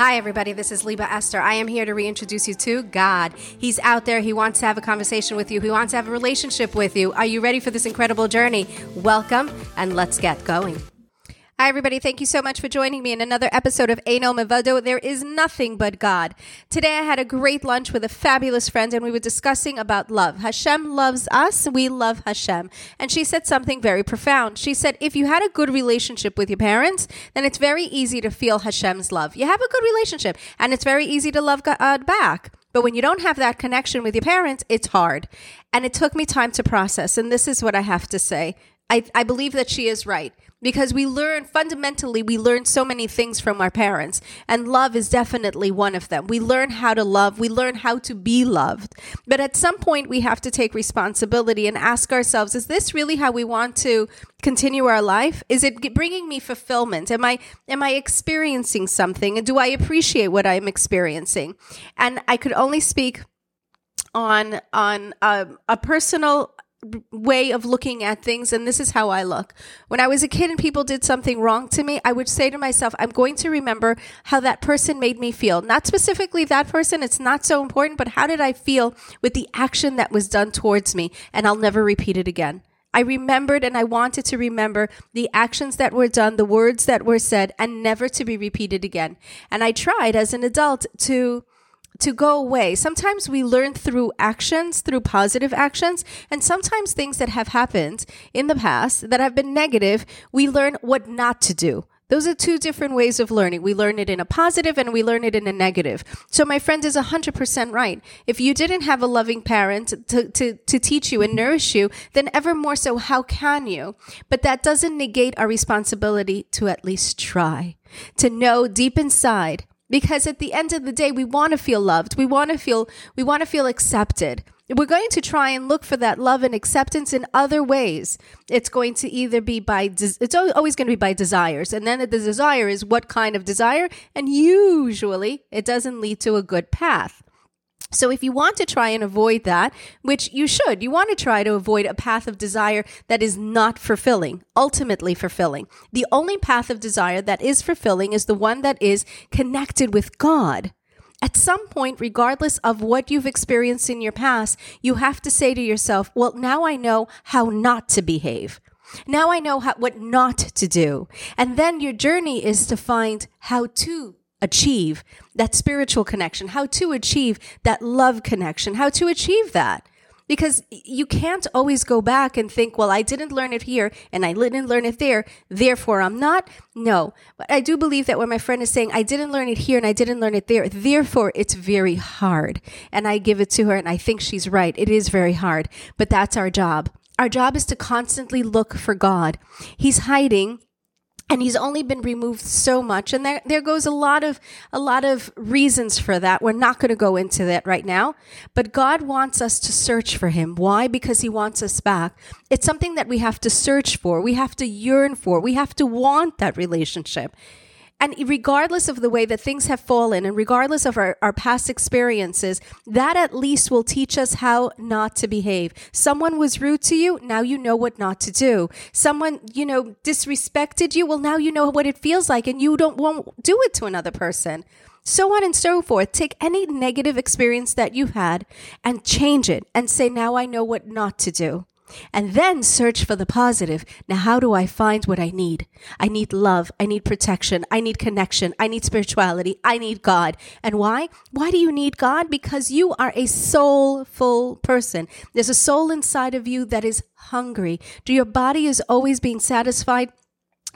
Hi, everybody. This is Liba Esther. I am here to reintroduce you to God. He's out there. He wants to have a conversation with you. He wants to have a relationship with you. Are you ready for this incredible journey? Welcome, and let's get going. Hi, everybody. Thank you so much for joining me in another episode of Ein Od Milvado. There is nothing but God. Today, I had a great lunch with a fabulous friend, and we were discussing about love. Hashem loves us. We love Hashem. And she said something very profound. She said, if you had a good relationship with your parents, then it's very easy to feel Hashem's love. You have a good relationship, and it's very easy to love God uh, back. But when you don't have that connection with your parents, it's hard. And it took me time to process. And this is what I have to say. I, I believe that she is right. Because we learn fundamentally we learn so many things from our parents. And love is definitely one of them. We learn how to love. We learn how to be loved. But at some point we have to take responsibility and ask ourselves is this really how we want to continue our life? Is it bringing me fulfillment? Am i am i experiencing something? And do i appreciate what i'm experiencing? And i could only speak on on a, a personal way of looking at things and this is how I look. When I was a kid and people did something wrong to me, I would say to myself, I'm going to remember how that person made me feel. Not specifically that person, it's not so important, but how did I feel with the action that was done towards me and I'll never repeat it again. I remembered and I wanted to remember the actions that were done, the words that were said, and never to be repeated again. And I tried as an adult to to go away. Sometimes we learn through actions, through positive actions, and sometimes things that have happened in the past that have been negative, we learn what not to do. Those are two different ways of learning. We learn it in a positive and we learn it in a negative. So my friend is 100% right. If you didn't have a loving parent to, to, to teach you and nourish you, then ever more so, how can you? But that doesn't negate our responsibility to at least try, to know deep inside because at the end of the day we want to feel loved. We want to feel we want to feel accepted. We're going to try and look for that love and acceptance in other ways. It's going to either be by it's always going to be by desires. And then the desire is what kind of desire? And usually it doesn't lead to a good path so if you want to try and avoid that, which you should, you want to try to avoid a path of desire that is not fulfilling, ultimately fulfilling. The only path of desire that is fulfilling is the one that is connected with God. At some point, regardless of what you've experienced in your past, you have to say to yourself, well, now I know how not to behave. Now I know how, what not to do. And then your journey is to find how to achieve that spiritual connection, how to achieve that love connection, how to achieve that. Because you can't always go back and think, well, I didn't learn it here and I didn't learn it there, therefore I'm not. No. But I do believe that when my friend is saying, I didn't learn it here and I didn't learn it there, therefore it's very hard. And I give it to her and I think she's right. It is very hard, but that's our job. Our job is to constantly look for God. He's hiding and he's only been removed so much. And there there goes a lot of a lot of reasons for that. We're not going to go into that right now. But god wants us to search for him. Why? Because he wants us back. It's something that we have to search for. We have to yearn for. We have to want that relationship and regardless of the way that things have fallen and regardless of our, our past experiences, that at least will teach us how not to behave. Someone was rude to you. Now you know what not to do. Someone, you know, disrespected you. Well, now you know what it feels like and you don't won't do it to another person so on and so forth. Take any negative experience that you've had and change it and say, now I know what not to do and then search for the positive. Now, how do I find what I need? I need love. I need protection. I need connection. I need spirituality. I need God. And why? Why do you need God? Because you are a soulful person. There's a soul inside of you that is hungry. Do your body is always being satisfied?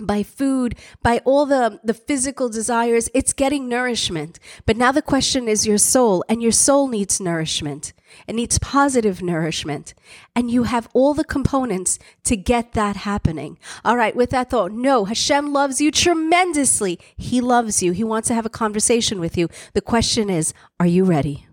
By food, by all the, the physical desires, it's getting nourishment. But now the question is your soul, and your soul needs nourishment. It needs positive nourishment. And you have all the components to get that happening. All right, with that thought, no, Hashem loves you tremendously. He loves you. He wants to have a conversation with you. The question is, are you ready?